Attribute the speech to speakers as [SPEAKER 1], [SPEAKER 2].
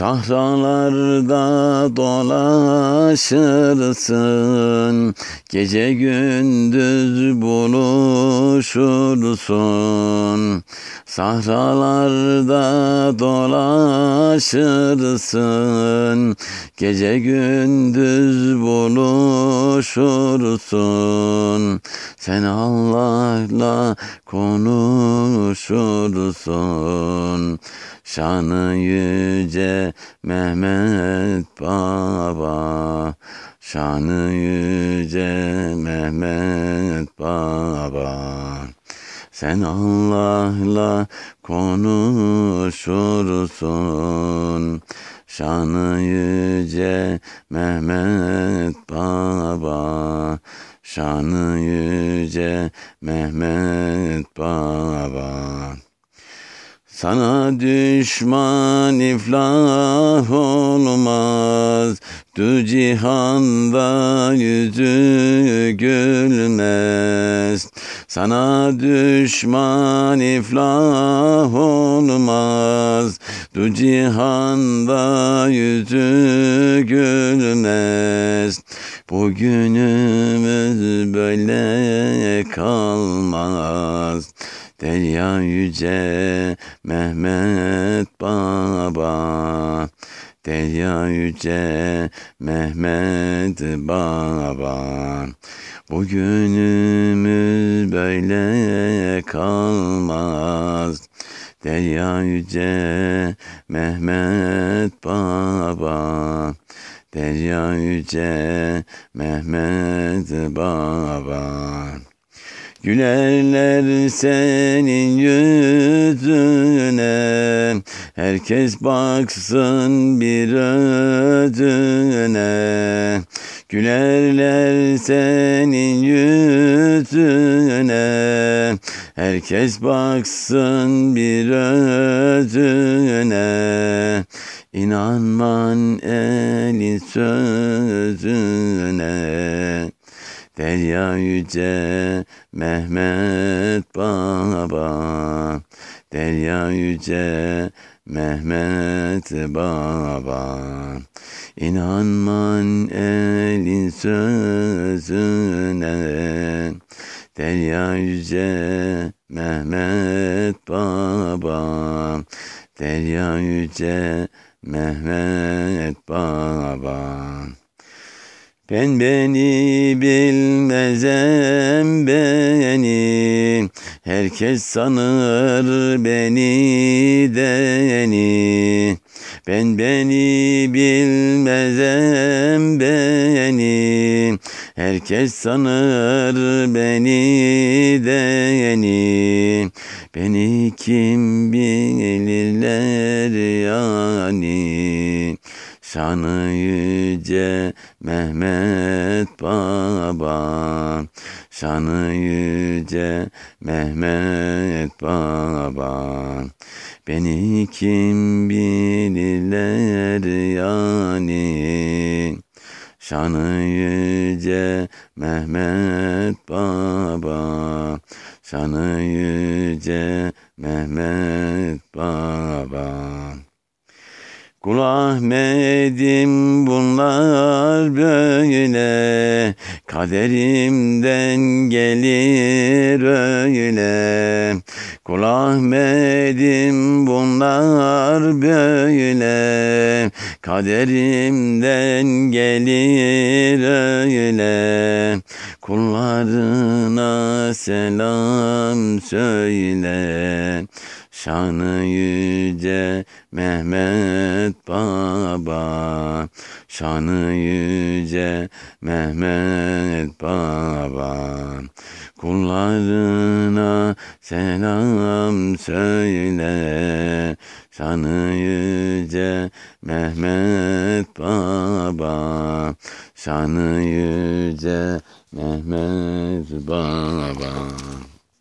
[SPEAKER 1] Sahralarda dolaşırsın, gece gündüz buluşursun. Sahralarda dolaşırsın, gece gündüz buluşursun. Sen Allah'la konuşursun. Şanı yüce Mehmet Baba Şanı yüce Mehmet Baba Sen Allah'la konuşursun Şanı yüce Mehmet Baba Şanı yüce Mehmet Baba sana düşman iflah olmaz, Du cihanda yüzü gülmez. Sana düşman iflah olmaz, Du cihanda yüzü gülmez. Bugünümüz böyle kalmaz. Derya yüce Mehmet Baba. Derya yüce Mehmet Baba. Bugünümüz böyle kalmaz. Derya yüce Mehmet Baba. Derya yüce Mehmet Baba Gülerler senin yüzüne. Herkes baksın bir özüne. Gülerler senin yüzüne. Herkes baksın bir özüne. İnanman elin sözüne Derya yüce Mehmet Baba. Derya yüce Mehmet Baba. İnanman elin sözüne. Derya yüce Mehmet Baba. Derya yüce Mehmet Baba ben beni bilmezem beni. Herkes sanır beni deni. Ben beni bilmezem beni. Herkes sanır beni deni. Beni kim bilirler yani Şanı yüce Mehmet Baba. Şanı yüce Mehmet Baba. Beni kim bilirler yani? Şanı yüce Mehmet Baba. Şanı yüce Mehmet Baba Kul Ahmet'im bunlar böyle. Kaderimden gelir öyle. Kul Ahmet'im bunlar böyle. Kaderimden gelir öyle. Kullarına selam söyle Şanı yüce Mehmet Baba. Şanı yüce Mehmet Baba. Kullarına selam söyle. Şanı yüce Mehmet Baba. Şanı yüce Mehmet Baba